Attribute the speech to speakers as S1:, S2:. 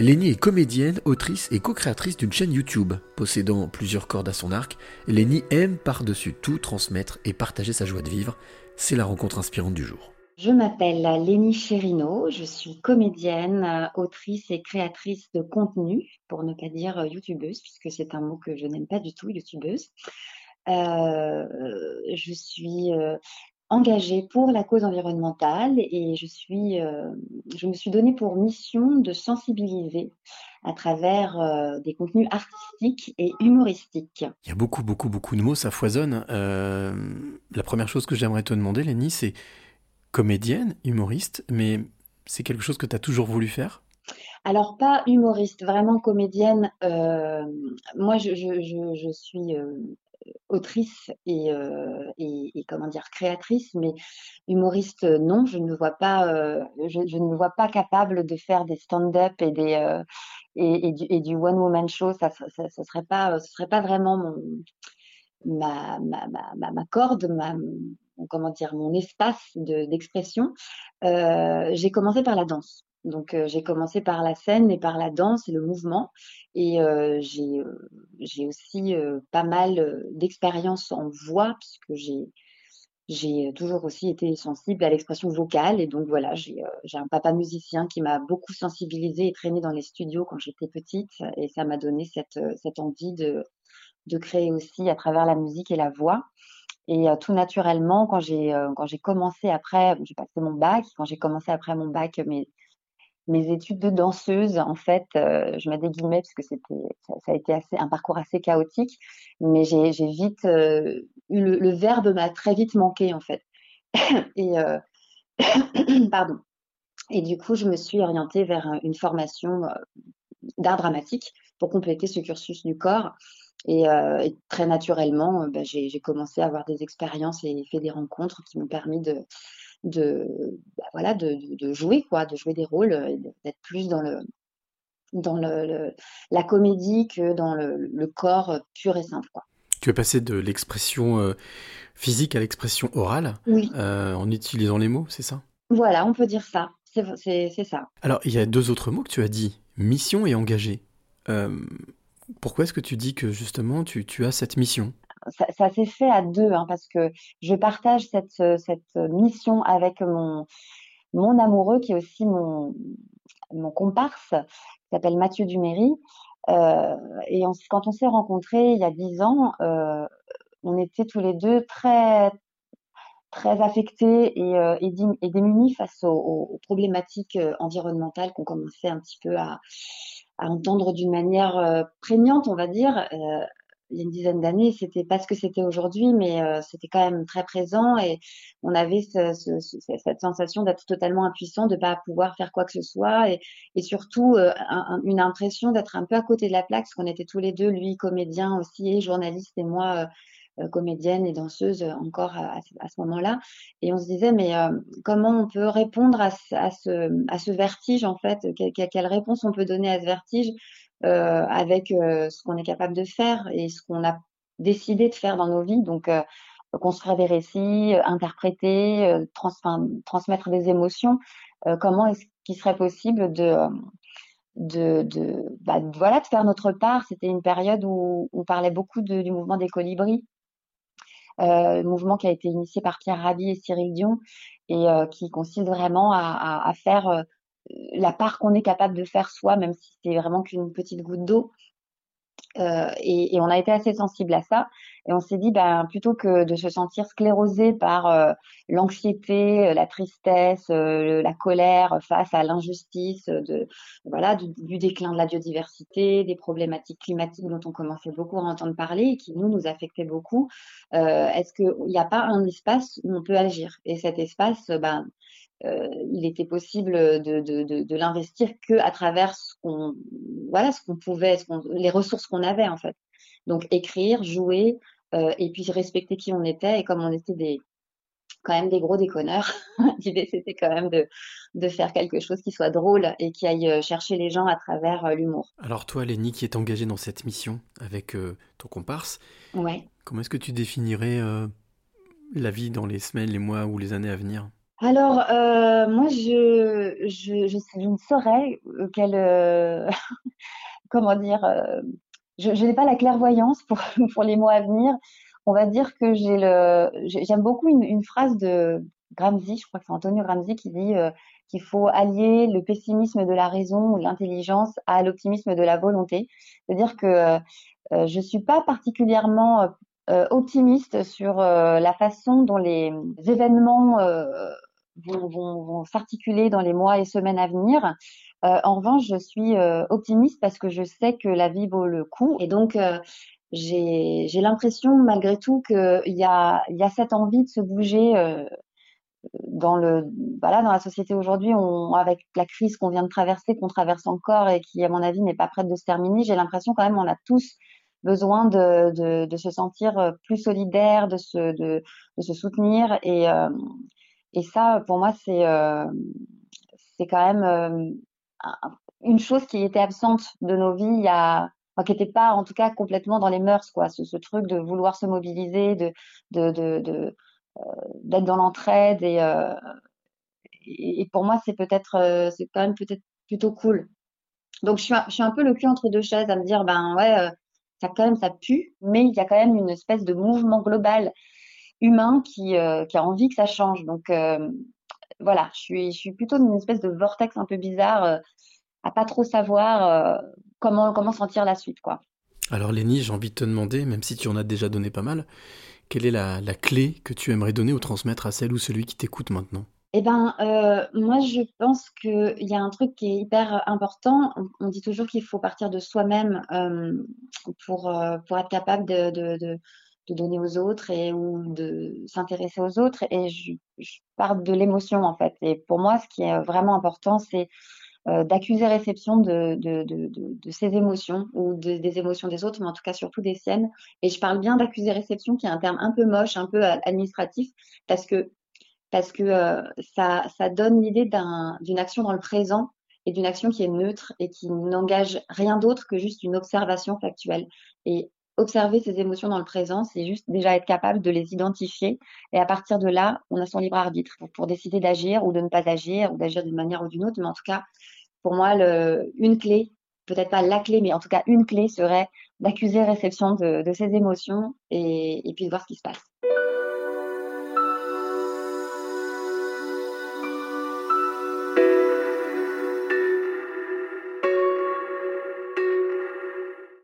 S1: Lénie est comédienne, autrice et co-créatrice d'une chaîne YouTube. Possédant plusieurs cordes à son arc, Lénie aime par-dessus tout transmettre et partager sa joie de vivre. C'est la rencontre inspirante du jour.
S2: Je m'appelle Lénie Chérino, je suis comédienne, autrice et créatrice de contenu, pour ne pas dire youtubeuse, puisque c'est un mot que je n'aime pas du tout, youtubeuse. Euh, je suis euh, engagée pour la cause environnementale et je, suis, euh, je me suis donné pour mission de sensibiliser à travers euh, des contenus artistiques et humoristiques.
S1: Il y a beaucoup, beaucoup, beaucoup de mots, ça foisonne. Euh, la première chose que j'aimerais te demander, Lénie, c'est comédienne, humoriste, mais c'est quelque chose que tu as toujours voulu faire?
S2: Alors, pas humoriste, vraiment comédienne. moi, je, je, je, je suis autrice euh, et, comment dire créatrice, mais humoriste non, je ne vois pas, euh, je, ne me vois pas capable de faire des stand-up et des euh, et, du, one woman show. Ça, ça, ça, serait pas, ce serait pas vraiment mon ma, ma, ma, ma corde, ma, comment dire, mon espace d'expression. J'ai commencé par la danse. Donc j'ai commencé par la scène et par la danse et le mouvement. Et j'ai aussi pas mal d'expérience en voix, puisque j'ai j'ai toujours aussi été sensible à l'expression vocale. Et donc voilà, j'ai un papa musicien qui m'a beaucoup sensibilisée et traîné dans les studios quand j'étais petite. Et ça m'a donné cette, cette envie de, de créer aussi à travers la musique et la voix. Et tout naturellement, quand j'ai quand j'ai commencé après, j'ai passé mon bac, quand j'ai commencé après mon bac mes études de danseuse, en fait, euh, je mets des parce que c'était, ça, a été assez, un parcours assez chaotique, mais j'ai, vite euh, eu le, verbe m'a très vite manqué en fait. Et euh, pardon. Et du coup, je me suis orientée vers une formation d'art dramatique pour compléter ce cursus du corps. Et, très naturellement, bah, j'ai commencé à avoir des expériences et fait des rencontres qui m'ont permis de, de bah, voilà de, de, jouer quoi, de jouer des rôles, euh, d'être plus dans le dans le, la comédie que dans le, le, corps pur et simple quoi.
S1: Tu es passé de l'expression euh, physique à l'expression orale
S2: oui.
S1: euh, en utilisant les mots, c'est ça?
S2: Voilà, on peut dire ça. C'est ça.
S1: Alors, il y a deux autres mots que tu as dit mission et engagé. Euh, pourquoi est-ce que tu dis que justement tu, tu as cette mission?
S2: Ça, s'est fait à deux, hein, parce que je partage cette, cette mission avec mon, mon amoureux, qui est aussi mon, mon comparse, qui s'appelle Mathieu Duméry. Euh, et quand on s'est rencontrés il y a dix ans, euh, on était tous les deux très très affectés et, euh, et, démunis face aux, problématiques euh, environnementales qu'on commençait un petit peu à, entendre d'une manière euh, prégnante, on va dire. Euh, il y a une dizaine d'années, c'était pas ce que c'était aujourd'hui, mais euh, c'était quand même très présent et on avait ce, ce, cette sensation d'être totalement impuissant, de pas pouvoir faire quoi que ce soit et, et surtout euh, une impression d'être un peu à côté de la plaque, parce qu'on était tous les deux, lui comédien aussi et journaliste et moi euh, comédienne et danseuse encore à, ce moment-là. Et on se disait, mais comment on peut répondre à, à, ce, à ce vertige en fait? Quelle, réponse on peut donner à ce vertige? euh, avec euh, ce qu'on est capable de faire et ce qu'on a décidé de faire dans nos vies. Donc, euh, construire des récits, interpréter, trans transmettre des émotions. comment est-ce qu'il serait possible de bah, voilà, de faire notre part. C'était une période où on parlait beaucoup du mouvement des colibris, euh, mouvement qui a été initié par Pierre Rabhi et Cyril Dion et euh, qui consiste vraiment à faire la part qu'on est capable de faire soi, même si c'est vraiment qu'une petite goutte d'eau. Euh, et, et, on a été assez sensible à ça. Et on s'est dit, ben, plutôt que de se sentir sclérosé par euh, l'anxiété, euh, la tristesse, euh, la colère face à l'injustice, de voilà, du, déclin de la biodiversité, des problématiques climatiques dont on commençait beaucoup à entendre parler et qui nous nous affectaient beaucoup, est-ce qu'il n'y a pas un espace où on peut agir? Et cet espace, ben, euh, il était possible de, de, de, de l'investir que à travers ce qu'on voilà ce qu'on pouvait ce qu'on, les ressources qu'on avait en fait donc écrire jouer euh, et puis respecter qui on était. Et comme on était des quand même des gros déconneurs l'idée c'était quand même de, de faire quelque chose qui soit drôle et qui aille euh, chercher les gens à travers euh, l'humour.
S1: Alors toi Lénie qui est engagée dans cette mission avec euh, ton comparse
S2: ouais.
S1: comment est-ce que tu définirais la vie dans les semaines les mois ou les années à venir?
S2: Alors, moi, je, je, je, je ne saurais quelle, comment dire, je, n'ai pas la clairvoyance pour, pour les mois à venir. On va dire que j'ai le, j'ai- j'aime beaucoup une, une phrase de Gramsci, je crois que c'est Antonio Gramsci qui dit euh, qu'il faut allier le pessimisme de la raison ou de l'intelligence à l'optimisme de la volonté. C'est-à-dire que euh, euh, je suis pas particulièrement euh, euh, optimiste sur euh, la façon dont les événements vont, vont, vont s'articuler dans les mois et semaines à venir. Euh, en revanche, je suis euh, optimiste parce que je sais que la vie vaut le coup et donc euh, j'ai l'impression malgré tout qu'il y a y a cette envie de se bouger euh, dans le voilà dans la société aujourd'hui avec la crise qu'on vient de traverser qu'on traverse encore et qui à mon avis n'est pas prête de se terminer j'ai l'impression quand même on a tous besoin de de, de se sentir euh, plus solidaire de se de, de se soutenir et euh, et ça pour moi c'est euh, c'est quand même euh, un- une chose qui était absente de nos vies qui n'était pas en tout cas complètement dans les mœurs quoi ce, truc de vouloir se mobiliser de de d'être dans l'entraide et, euh, pour moi c'est peut-être euh, quand même peut-être plutôt cool. Donc je suis un, je suis un peu le cul entre deux chaises à me dire ben ouais euh, ça quand même ça pue mais il y a quand même une espèce de mouvement global humain qui euh, qui a envie que ça change. Donc euh, voilà, je suis je suis plutôt dans une espèce de vortex un peu bizarre euh, à pas trop savoir comment comment sentir la suite quoi.
S1: Alors Lenny, j'ai envie de te demander, même si tu en as déjà donné pas mal, quelle est la, la clé que tu aimerais donner ou transmettre à celle ou celui qui t'écoute maintenant?
S2: Eh ben, euh, moi, je pense qu'il y a un truc qui est hyper important. On, on dit toujours qu'il faut partir de soi-même euh, pour, euh, pour être capable de, de, de, de donner aux autres et ou de s'intéresser aux autres. Et je, je pars de l'émotion, en fait. Et pour moi, ce qui est vraiment important, c'est euh, d'accuser réception de, de, de, de, ses émotions ou de- des émotions des autres, mais en tout cas surtout des siennes. Et je parle bien d'accuser réception, qui est un terme un peu moche, un peu euh, administratif, parce que parce que euh, ça, ça donne l'idée d'un, d'une action dans le présent et d'une action qui est neutre et qui n'engage rien d'autre que juste une observation factuelle. Et observer ses émotions dans le présent, c'est juste déjà être capable de les identifier. Et à partir de là, on a son libre arbitre pour, décider d'agir ou de ne pas agir ou d'agir d'une manière ou d'une autre. Mais en tout cas, pour moi, une clé, peut-être pas la clé, mais en tout cas une clé serait d'accuser réception de, de ses émotions et puis de voir ce qui se passe.